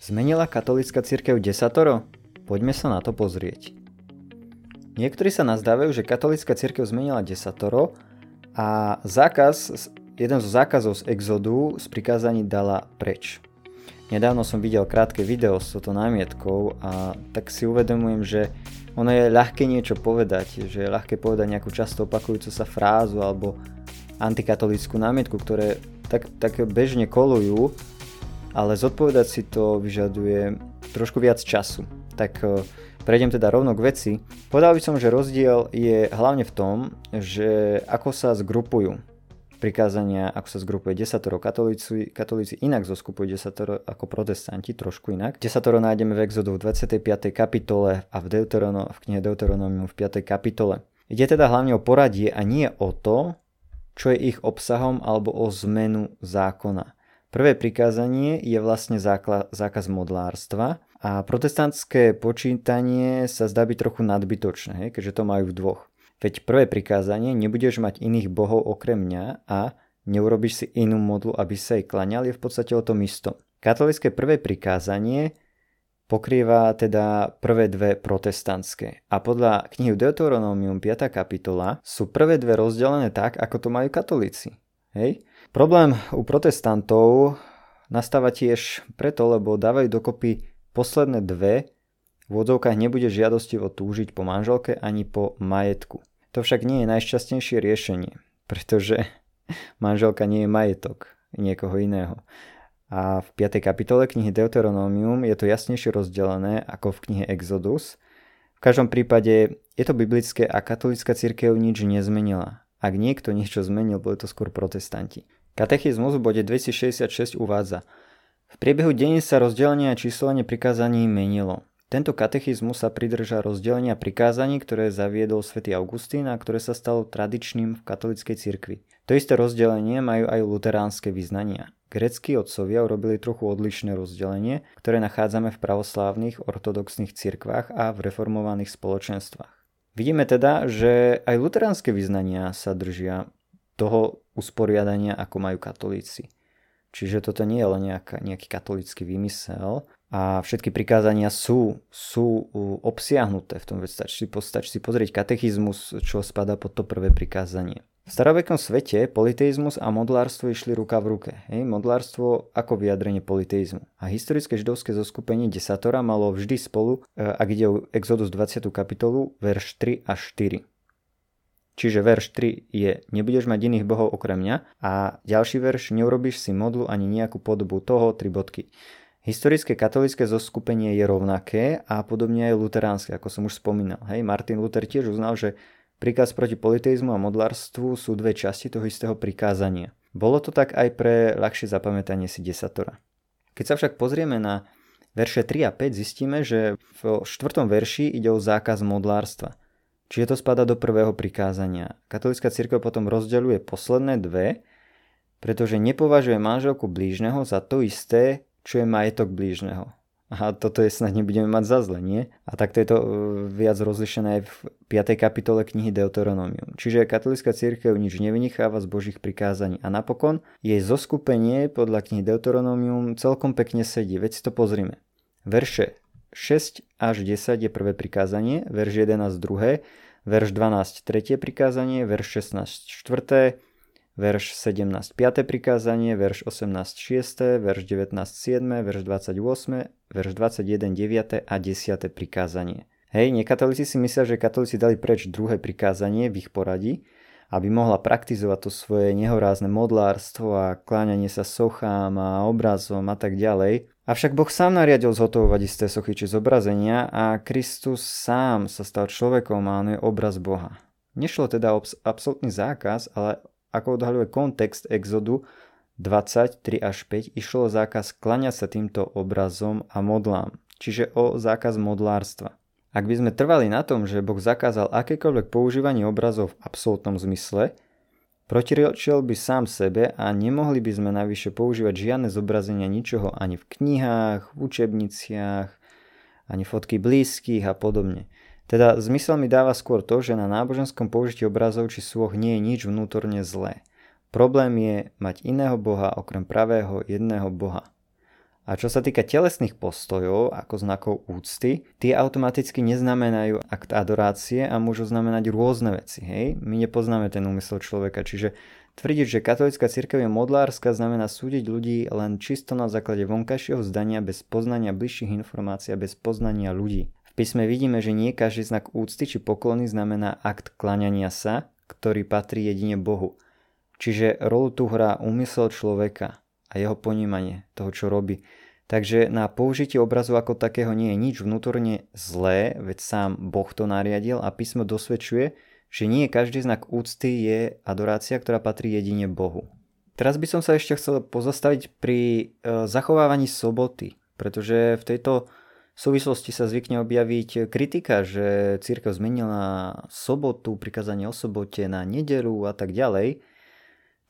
Zmenila katolická církev desatoro? Poďme sa na to pozrieť. Niektorí sa nazdávajú, že katolická církev zmenila desatoro a zákaz, jeden zo zákazov z exodu z prikázaní dala preč. Nedávno som videl krátke video s touto námietkou a tak si uvedomujem, že ono je ľahké niečo povedať, že je ľahké povedať nejakú často opakujúcu sa frázu alebo antikatolickú námietku, ktoré tak, tak bežne kolujú ale zodpovedať si to vyžaduje trošku viac času. Tak e, prejdem teda rovno k veci. Povedal by som, že rozdiel je hlavne v tom, že ako sa zgrupujú prikázania, ako sa zgrupuje desatoro katolíci, katolíci inak zoskupujú desatoro ako protestanti, trošku inak. Desatoro nájdeme v Exodu v 25. kapitole a v, Deuterono, v knihe Deuteronomium v 5. kapitole. Ide teda hlavne o poradie a nie o to, čo je ich obsahom alebo o zmenu zákona. Prvé prikázanie je vlastne zákaz modlárstva a protestantské počítanie sa zdá byť trochu nadbytočné, hej, keďže to majú v dvoch. Veď prvé prikázanie, nebudeš mať iných bohov okrem mňa a neurobiš si inú modlu, aby sa jej klaňal, je v podstate o tom istom. Katolické prvé prikázanie pokrýva teda prvé dve protestantské. A podľa knihy Deuteronomium 5. kapitola sú prvé dve rozdelené tak, ako to majú katolíci. Hej? Problém u protestantov nastáva tiež preto, lebo dávajú dokopy posledné dve, v odzovkách nebude žiadostivo túžiť po manželke ani po majetku. To však nie je najšťastnejšie riešenie, pretože manželka nie je majetok niekoho iného. A v 5. kapitole knihy Deuteronomium je to jasnejšie rozdelené ako v knihe Exodus. V každom prípade je to biblické a katolická církev nič nezmenila. Ak niekto niečo zmenil, boli to skôr protestanti. Katechizmus v bode 266 uvádza V priebehu deň sa rozdelenie a číslenie prikázaní menilo. Tento katechizmus sa pridrža rozdelenia prikázaní, ktoré zaviedol svätý Augustín a ktoré sa stalo tradičným v katolíckej cirkvi. To isté rozdelenie majú aj luteránske vyznania. Greckí otcovia urobili trochu odlišné rozdelenie, ktoré nachádzame v pravoslávnych ortodoxných cirkvách a v reformovaných spoločenstvách. Vidíme teda, že aj luteránske vyznania sa držia toho usporiadania, ako majú katolíci. Čiže toto nie je len nejaká, nejaký katolícky vymysel a všetky prikázania sú, sú obsiahnuté v tom, veď stačí, stačí si pozrieť katechizmus, čo spada pod to prvé prikázanie. V starovekom svete politeizmus a modlárstvo išli ruka v ruke. Hej? Modlárstvo ako vyjadrenie politeizmu. A historické židovské zoskupenie desatora malo vždy spolu, e, ak ide o Exodus 20. kapitolu, verš 3 až 4. Čiže verš 3 je nebudeš mať iných bohov okrem mňa a ďalší verš neurobíš si modlu ani nejakú podobu toho, tri bodky. Historické katolické zoskupenie je rovnaké a podobne aj luteránske, ako som už spomínal. Hej, Martin Luther tiež uznal, že príkaz proti politeizmu a modlárstvu sú dve časti toho istého prikázania. Bolo to tak aj pre ľahšie zapamätanie si desatora. Keď sa však pozrieme na verše 3 a 5, zistíme, že v štvrtom verši ide o zákaz modlárstva. Čiže to spada do prvého prikázania. Katolická církev potom rozdeľuje posledné dve, pretože nepovažuje manželku blížneho za to isté, čo je majetok blížneho. A toto je snad nebudeme mať za zle, nie? A takto je to e, viac rozlišené aj v 5. kapitole knihy Deuteronomium. Čiže katolická církev nič nevynicháva z božích prikázaní. A napokon jej zoskupenie podľa knihy Deuteronomium celkom pekne sedí. Veď si to pozrime. Verše 6 až 10 je prvé prikázanie, verš 11 druhé, verš 12 tretie prikázanie, verš 16 štvrté, verš 17 5. prikázanie, verš 18 6., verš 19 7., verš 28, verš 21 9. a 10. prikázanie. Hej, nekatolíci si myslia, že katolíci dali preč druhé prikázanie v ich poradí, aby mohla praktizovať to svoje nehorázne modlárstvo a kláňanie sa sochám a obrazom a tak ďalej. Avšak Boh sám nariadil zhotovovať isté sochy či zobrazenia a Kristus sám sa stal človekom a on je obraz Boha. Nešlo teda o absolútny zákaz, ale ako odhaľuje kontext Exodu 23 až 5, išlo o zákaz klania sa týmto obrazom a modlám, čiže o zákaz modlárstva. Ak by sme trvali na tom, že Boh zakázal akékoľvek používanie obrazov v absolútnom zmysle, Protirečil by sám sebe a nemohli by sme navyše používať žiadne zobrazenia ničoho ani v knihách, v učebniciach, ani fotky blízkych a podobne. Teda zmysel mi dáva skôr to, že na náboženskom použití obrazov či svoch nie je nič vnútorne zlé. Problém je mať iného boha okrem pravého jedného boha. A čo sa týka telesných postojov ako znakov úcty, tie automaticky neznamenajú akt adorácie a môžu znamenať rôzne veci. Hej? My nepoznáme ten úmysel človeka, čiže tvrdiť, že katolická cirkev je modlárska, znamená súdiť ľudí len čisto na základe vonkajšieho zdania bez poznania bližších informácií a bez poznania ľudí. V písme vidíme, že nie každý znak úcty či poklony znamená akt klaňania sa, ktorý patrí jedine Bohu. Čiže rolu tu hrá úmysel človeka a jeho ponímanie toho, čo robí. Takže na použitie obrazu ako takého nie je nič vnútorne zlé, veď sám Boh to nariadil a písmo dosvedčuje, že nie každý znak úcty je adorácia, ktorá patrí jedine Bohu. Teraz by som sa ešte chcel pozastaviť pri e, zachovávaní soboty, pretože v tejto súvislosti sa zvykne objaviť kritika, že církev zmenila sobotu, prikázanie o sobote na nedelu a tak ďalej.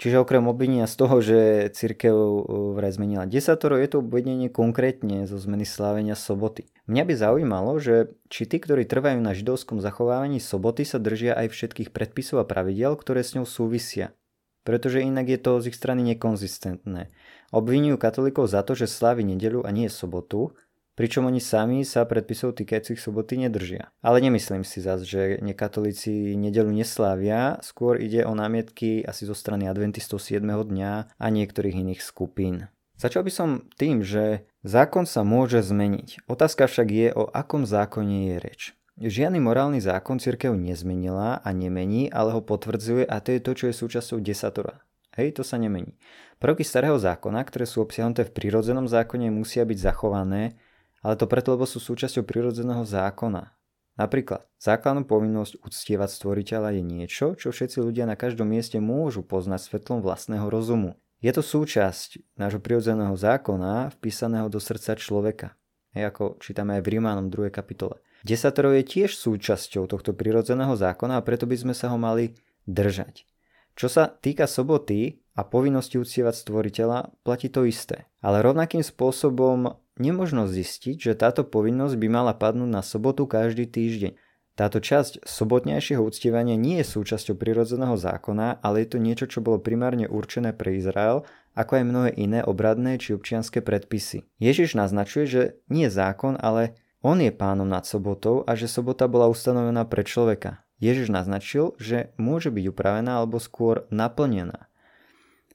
Čiže okrem obvinenia z toho, že církev uh, vraj zmenila desatoro, je to obvinenie konkrétne zo zmeny slávenia soboty. Mňa by zaujímalo, že či tí, ktorí trvajú na židovskom zachovávaní soboty, sa držia aj všetkých predpisov a pravidel, ktoré s ňou súvisia. Pretože inak je to z ich strany nekonzistentné. Obvinujú katolíkov za to, že slávi nedelu a nie sobotu, pričom oni sami sa predpisov týkajúcich soboty nedržia. Ale nemyslím si zase, že nekatolíci nedelu neslávia, skôr ide o námietky asi zo strany adventistov 7. dňa a niektorých iných skupín. Začal by som tým, že zákon sa môže zmeniť. Otázka však je, o akom zákone je reč. Žiadny morálny zákon cirkev nezmenila a nemení, ale ho potvrdzuje a to je to, čo je súčasťou desatora. Hej, to sa nemení. Prvky starého zákona, ktoré sú obsiahnuté v prírodzenom zákone, musia byť zachované ale to preto, lebo sú súčasťou prirodzeného zákona. Napríklad, základnú povinnosť uctievať stvoriteľa je niečo, čo všetci ľudia na každom mieste môžu poznať svetlom vlastného rozumu. Je to súčasť nášho prirodzeného zákona vpísaného do srdca človeka. Hej, ako čítame aj v Rímanom 2. kapitole. Desatoro je tiež súčasťou tohto prirodzeného zákona a preto by sme sa ho mali držať. Čo sa týka soboty a povinnosti uctievať stvoriteľa, platí to isté. Ale rovnakým spôsobom nemožno zistiť, že táto povinnosť by mala padnúť na sobotu každý týždeň. Táto časť sobotnejšieho uctievania nie je súčasťou prirodzeného zákona, ale je to niečo, čo bolo primárne určené pre Izrael, ako aj mnohé iné obradné či občianské predpisy. Ježiš naznačuje, že nie zákon, ale on je pánom nad sobotou a že sobota bola ustanovená pre človeka. Ježiš naznačil, že môže byť upravená alebo skôr naplnená.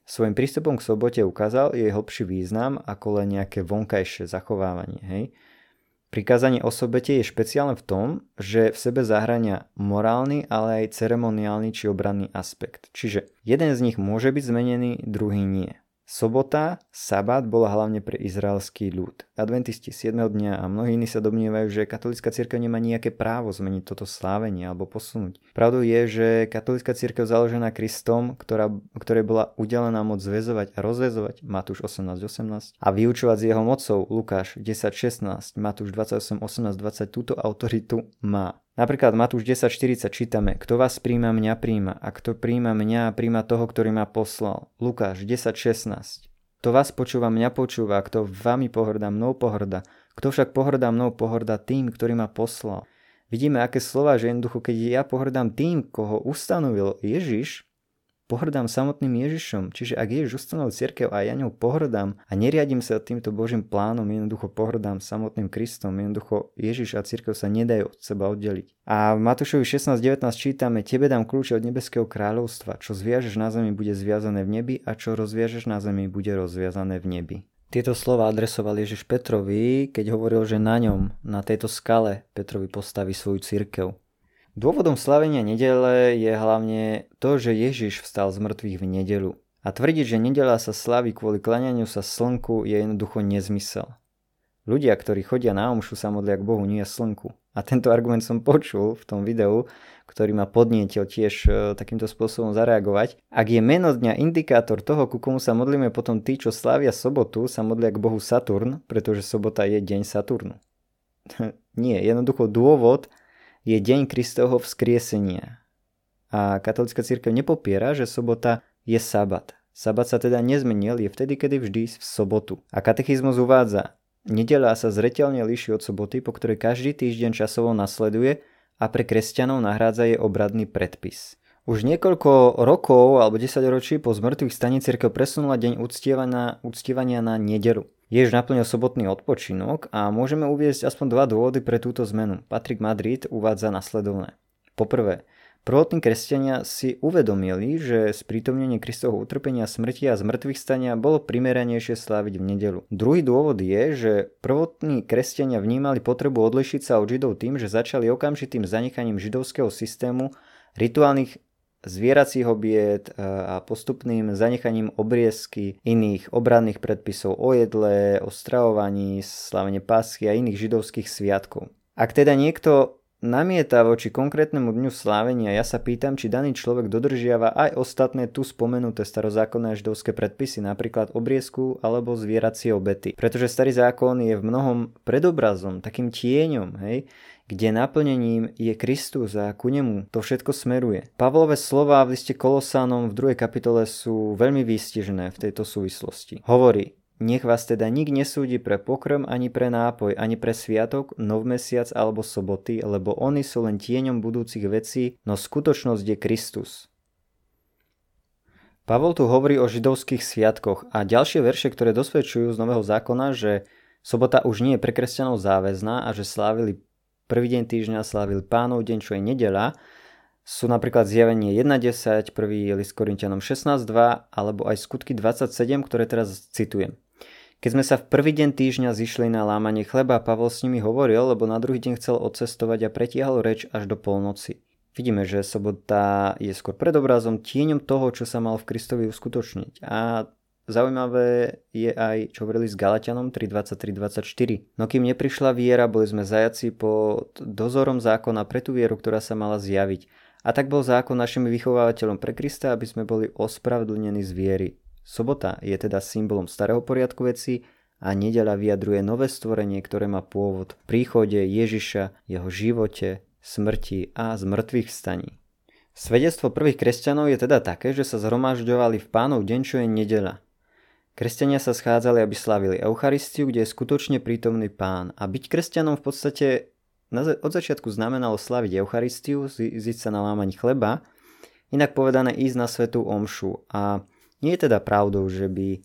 Svojim prístupom k sobote ukázal jej hlbší význam ako len nejaké vonkajšie zachovávanie. Hej? Prikázanie o sobete je špeciálne v tom, že v sebe zahrania morálny, ale aj ceremoniálny či obranný aspekt. Čiže jeden z nich môže byť zmenený, druhý nie. Sobota, sabat bola hlavne pre izraelský ľud. Adventisti 7. dňa a mnohí iní sa domnievajú, že katolická cirkev nemá nejaké právo zmeniť toto slávenie alebo posunúť. Pravdou je, že katolická cirkev založená Kristom, ktorá, ktorej bola udelená moc zväzovať a rozväzovať, Matúš 18.18, a vyučovať s jeho mocou, Lukáš 10.16, Matúš 28.18.20, túto autoritu má. Napríklad Matúš 10.40 čítame, kto vás príjma, mňa príjma a kto príjma mňa, príjma toho, ktorý ma poslal. Lukáš 10.16 Kto vás počúva, mňa počúva, kto vami pohrdá, mnou pohrda. Kto však pohrdá mnou, pohrda tým, ktorý ma poslal. Vidíme, aké slova, že jednoducho, keď ja pohrdám tým, koho ustanovil Ježiš, pohrdám samotným Ježišom. Čiže ak Ježiš ustanovil cirkev a ja ňou pohrdám a neriadím sa týmto Božím plánom, jednoducho pohrdám samotným Kristom, jednoducho Ježiš a cirkev sa nedajú od seba oddeliť. A v Matúšovi 16.19 čítame, tebe dám kľúče od nebeského kráľovstva, čo zviažeš na zemi bude zviazané v nebi a čo rozviažeš na zemi bude rozviazané v nebi. Tieto slova adresoval Ježiš Petrovi, keď hovoril, že na ňom, na tejto skale Petrovi postaví svoju cirkev. Dôvodom slavenia nedele je hlavne to, že Ježiš vstal z mŕtvych v nedelu. A tvrdiť, že nedela sa slaví kvôli klanianiu sa slnku je jednoducho nezmysel. Ľudia, ktorí chodia na omšu sa modlia k Bohu, nie slnku. A tento argument som počul v tom videu, ktorý ma podnietil tiež e, takýmto spôsobom zareagovať. Ak je meno dňa indikátor toho, ku komu sa modlíme potom tí, čo slávia sobotu, sa modlia k Bohu Saturn, pretože sobota je deň Saturnu. nie, jednoducho dôvod, je deň Kristovho vzkriesenia. A katolická církev nepopiera, že sobota je sabat. Sabat sa teda nezmenil, je vtedy, kedy vždy v sobotu. A katechizmus uvádza, nedela sa zretelne líši od soboty, po ktorej každý týždeň časovo nasleduje a pre kresťanov nahrádza jej obradný predpis. Už niekoľko rokov alebo 10 ročí po zmrtvých stane cirkev presunula deň uctievania, uctievania na nedelu. Jež naplnil sobotný odpočinok a môžeme uviezť aspoň dva dôvody pre túto zmenu. Patrick Madrid uvádza nasledovné. Poprvé, Prvotní kresťania si uvedomili, že sprítomnenie Kristovho utrpenia, smrti a zmrtvých stania bolo primeranejšie sláviť v nedelu. Druhý dôvod je, že prvotní kresťania vnímali potrebu odlišiť sa od Židov tým, že začali okamžitým zanechaním židovského systému rituálnych zvieracích obiet e, a postupným zanechaním obriezky iných obradných predpisov o jedle, o stravovaní, slavenie pásky a iných židovských sviatkov. Ak teda niekto namieta voči konkrétnemu dňu slávenia, ja sa pýtam, či daný človek dodržiava aj ostatné tu spomenuté starozákonné a židovské predpisy, napríklad obriezku alebo zvieracie obety. Pretože starý zákon je v mnohom predobrazom, takým tieňom, hej, kde naplnením je Kristus a ku nemu to všetko smeruje. Pavlové slova v liste Kolosánom v 2. kapitole sú veľmi výstižné v tejto súvislosti. Hovorí, nech vás teda nik nesúdi pre pokrm, ani pre nápoj, ani pre sviatok, nov mesiac alebo soboty, lebo oni sú len tieňom budúcich vecí, no skutočnosť je Kristus. Pavol tu hovorí o židovských sviatkoch a ďalšie verše, ktoré dosvedčujú z Nového zákona, že sobota už nie je pre kresťanov záväzná a že slávili prvý deň týždňa, slávili pánov deň, čo je nedela, sú napríklad zjavenie 1.10, prvý list Korintianom 16.2 alebo aj skutky 27, ktoré teraz citujem. Keď sme sa v prvý deň týždňa zišli na lámanie chleba, Pavol s nimi hovoril, lebo na druhý deň chcel odcestovať a pretiahol reč až do polnoci. Vidíme, že sobota je skôr predobrazom, tieňom toho, čo sa mal v Kristovi uskutočniť. A Zaujímavé je aj, čo hovorili s Galatianom 3.23.24. No kým neprišla viera, boli sme zajaci pod dozorom zákona pre tú vieru, ktorá sa mala zjaviť. A tak bol zákon našim vychovávateľom pre Krista, aby sme boli ospravedlnení z viery. Sobota je teda symbolom starého poriadku veci a nedela vyjadruje nové stvorenie, ktoré má pôvod v príchode Ježiša, jeho živote, smrti a zmrtvých staní. Svedectvo prvých kresťanov je teda také, že sa zhromažďovali v pánov deň, čo je nedela. Kresťania sa schádzali, aby slavili Eucharistiu, kde je skutočne prítomný pán. A byť kresťanom v podstate od začiatku znamenalo slaviť Eucharistiu, ziť sa na lámaň chleba, inak povedané ísť na svetú omšu. A nie je teda pravdou, že by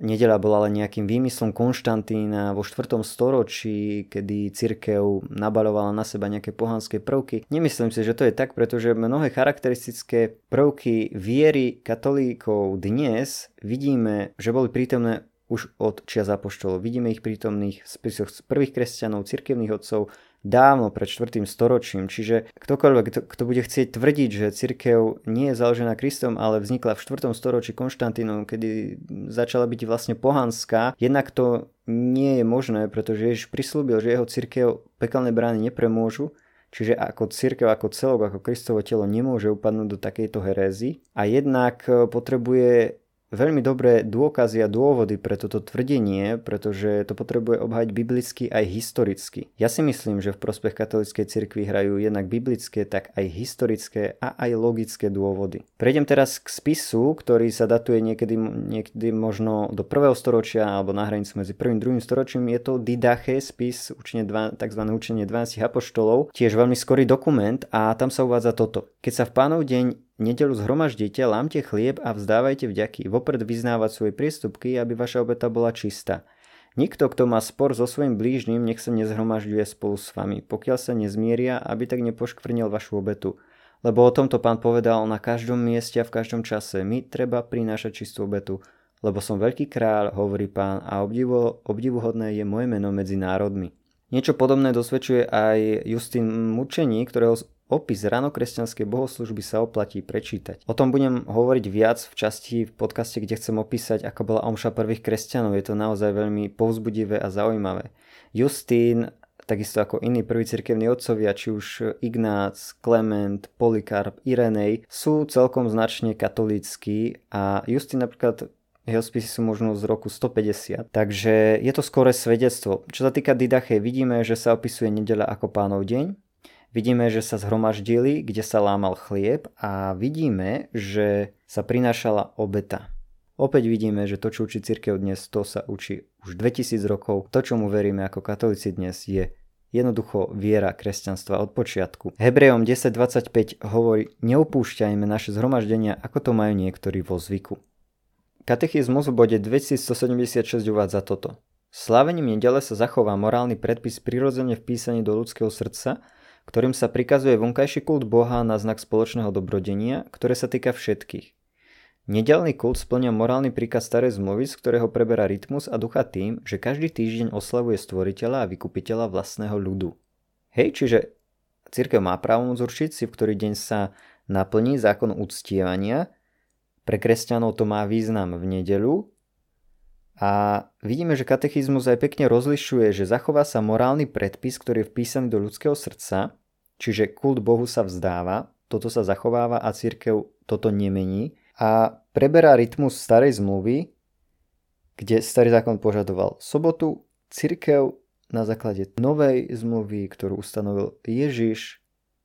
nedela bola len nejakým výmyslom Konštantína vo 4. storočí, kedy cirkev nabalovala na seba nejaké pohanské prvky. Nemyslím si, že to je tak, pretože mnohé charakteristické prvky viery katolíkov dnes vidíme, že boli prítomné už od čias apoštolov. Vidíme ich prítomných v spisoch prvých kresťanov, cirkevných otcov, dávno pred 4. storočím. Čiže ktokoľvek, kto, bude chcieť tvrdiť, že cirkev nie je založená Kristom, ale vznikla v 4. storočí Konštantínom, kedy začala byť vlastne pohanská, jednak to nie je možné, pretože Ježiš prislúbil, že jeho cirkev pekelné brány nepremôžu, Čiže ako církev, ako celok, ako Kristovo telo nemôže upadnúť do takejto herézy a jednak potrebuje veľmi dobré dôkazy a dôvody pre toto tvrdenie, pretože to potrebuje obhať biblicky aj historicky. Ja si myslím, že v prospech katolíckej cirkvi hrajú jednak biblické, tak aj historické a aj logické dôvody. Prejdem teraz k spisu, ktorý sa datuje niekedy, niekedy možno do prvého storočia alebo na hranici medzi prvým a druhým storočím. Je to Didache, spis, učenie dva, tzv. učenie 12 apoštolov, tiež veľmi skorý dokument a tam sa uvádza toto. Keď sa v pánov deň nedelu zhromaždite, lámte chlieb a vzdávajte vďaky, vopred vyznávať svoje priestupky, aby vaša obeta bola čistá. Nikto, kto má spor so svojim blížnym, nech sa nezhromažďuje spolu s vami, pokiaľ sa nezmieria, aby tak nepoškvrnil vašu obetu. Lebo o tomto pán povedal na každom mieste a v každom čase. My treba prinášať čistú obetu. Lebo som veľký kráľ, hovorí pán, a obdivu, obdivuhodné je moje meno medzi národmi. Niečo podobné dosvedčuje aj Justin Mučení, ktorého Opis ranokresťanskej bohoslužby sa oplatí prečítať. O tom budem hovoriť viac v časti v podcaste, kde chcem opísať, ako bola omša prvých kresťanov. Je to naozaj veľmi povzbudivé a zaujímavé. Justín, takisto ako iní prví cirkevní otcovia, či už Ignác, Klement, Polikarp, Irenej, sú celkom značne katolícky a Justín napríklad jeho spisy sú možno z roku 150. Takže je to skore svedectvo. Čo sa týka Didache, vidíme, že sa opisuje nedela ako pánov deň, Vidíme, že sa zhromaždili, kde sa lámal chlieb a vidíme, že sa prinášala obeta. Opäť vidíme, že to, čo učí církev dnes, to sa učí už 2000 rokov. To, čomu veríme ako katolíci dnes, je jednoducho viera kresťanstva od počiatku. Hebrejom 10.25 hovorí, neopúšťajme naše zhromaždenia, ako to majú niektorí vo zvyku. Katechizmus v bode 2176 uvádza toto. Slavením nedele sa zachová morálny predpis prirodzene vpísaný do ľudského srdca, ktorým sa prikazuje vonkajší kult Boha na znak spoločného dobrodenia, ktoré sa týka všetkých. Nedelný kult splňa morálny príkaz starej zmluvy, z ktorého preberá rytmus a ducha tým, že každý týždeň oslavuje stvoriteľa a vykupiteľa vlastného ľudu. Hej, čiže církev má právomoc určiť si, v ktorý deň sa naplní zákon uctievania. Pre kresťanov to má význam v nedelu. A vidíme, že katechizmus aj pekne rozlišuje, že zachová sa morálny predpis, ktorý je vpísaný do ľudského srdca, čiže kult Bohu sa vzdáva, toto sa zachováva a církev toto nemení a preberá rytmus starej zmluvy, kde starý zákon požadoval sobotu, cirkev na základe novej zmluvy, ktorú ustanovil Ježiš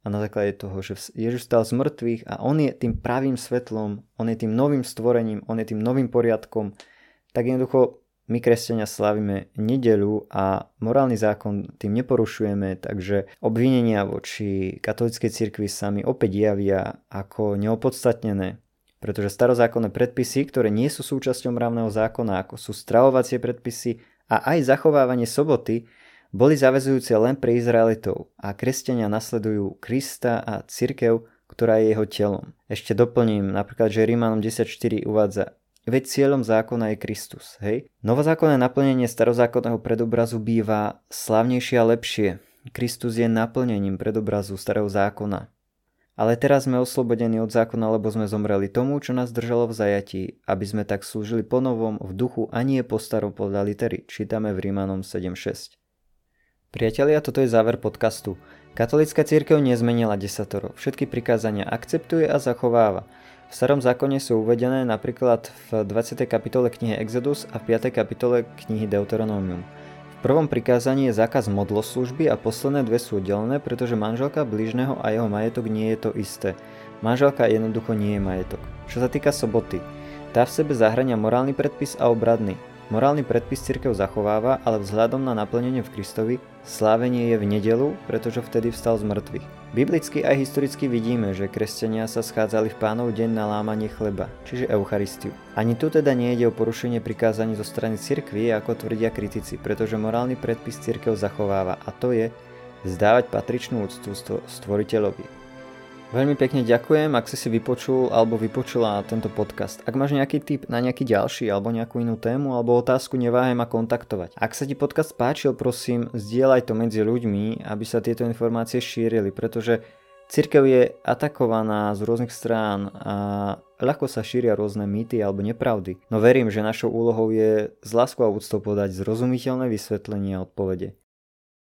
a na základe toho, že Ježiš stal z mŕtvych a on je tým pravým svetlom, on je tým novým stvorením, on je tým novým poriadkom, tak jednoducho my kresťania slavíme nedelu a morálny zákon tým neporušujeme, takže obvinenia voči katolíckej cirkvi sa mi opäť javia ako neopodstatnené pretože starozákonné predpisy, ktoré nie sú súčasťou mravného zákona, ako sú stravovacie predpisy a aj zachovávanie soboty, boli zavezujúce len pre Izraelitov a kresťania nasledujú Krista a cirkev, ktorá je jeho telom. Ešte doplním napríklad, že Rímanom 10.4 uvádza Veď cieľom zákona je Kristus, hej? Novozákonné naplnenie starozákonného predobrazu býva slavnejšie a lepšie. Kristus je naplnením predobrazu starého zákona. Ale teraz sme oslobodení od zákona, lebo sme zomreli tomu, čo nás držalo v zajatí, aby sme tak slúžili po novom, v duchu a nie po starom podľa litery. Čítame v Rímanom 7.6. Priatelia, toto je záver podcastu. Katolická církev nezmenila desatoro. Všetky prikázania akceptuje a zachováva. V starom zákone sú uvedené napríklad v 20. kapitole knihy Exodus a v 5. kapitole knihy Deuteronomium prvom prikázaní je zákaz modloslužby a posledné dve sú oddelené, pretože manželka blížneho a jeho majetok nie je to isté. Manželka jednoducho nie je majetok. Čo sa týka soboty, tá v sebe zahrania morálny predpis a obradný. Morálny predpis cirkev zachováva, ale vzhľadom na naplnenie v Kristovi, slávenie je v nedelu, pretože vtedy vstal z mŕtvych. Biblicky aj historicky vidíme, že kresťania sa schádzali v pánov deň na lámanie chleba, čiže Eucharistiu. Ani tu teda nejde o porušenie prikázaní zo strany cirkvi, ako tvrdia kritici, pretože morálny predpis cirkev zachováva a to je zdávať patričnú úctu stvoriteľovi. Veľmi pekne ďakujem, ak si si vypočul alebo vypočula tento podcast. Ak máš nejaký tip na nejaký ďalší alebo nejakú inú tému alebo otázku, neváhaj ma kontaktovať. Ak sa ti podcast páčil, prosím, zdieľaj to medzi ľuďmi, aby sa tieto informácie šírili, pretože Cirkev je atakovaná z rôznych strán a ľahko sa šíria rôzne mýty alebo nepravdy. No verím, že našou úlohou je s láskou a úctou podať zrozumiteľné vysvetlenie a odpovede.